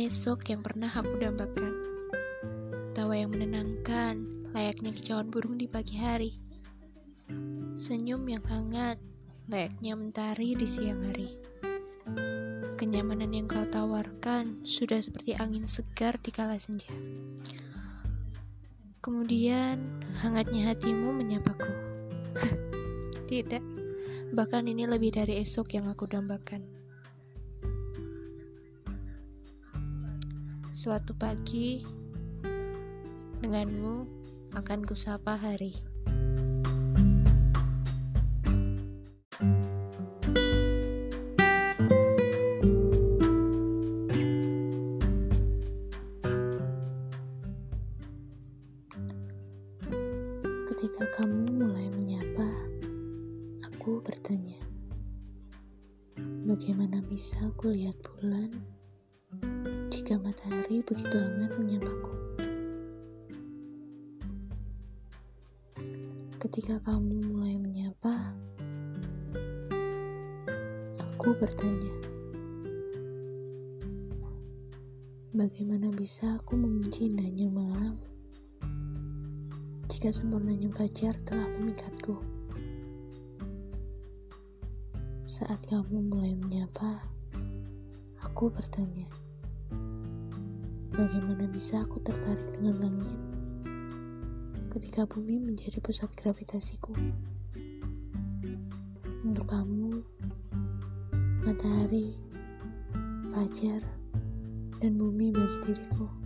esok yang pernah aku dambakan. Tawa yang menenangkan, layaknya kicauan burung di pagi hari. Senyum yang hangat, layaknya mentari di siang hari. Kenyamanan yang kau tawarkan sudah seperti angin segar di kala senja. Kemudian, hangatnya hatimu menyapaku. Tidak, bahkan ini lebih dari esok yang aku dambakan. Suatu pagi, denganmu akan kusapa hari. Ketika kamu mulai menyapa, aku bertanya, bagaimana bisa aku lihat bulan jika matahari begitu hangat menyapaku. Ketika kamu mulai menyapa, aku bertanya, bagaimana bisa aku mengunci indahnya malam jika sempurnanya fajar telah memikatku. Saat kamu mulai menyapa, aku bertanya, Bagaimana bisa aku tertarik dengan langit ketika bumi menjadi pusat gravitasiku? Untuk kamu, matahari, fajar, dan bumi bagi diriku.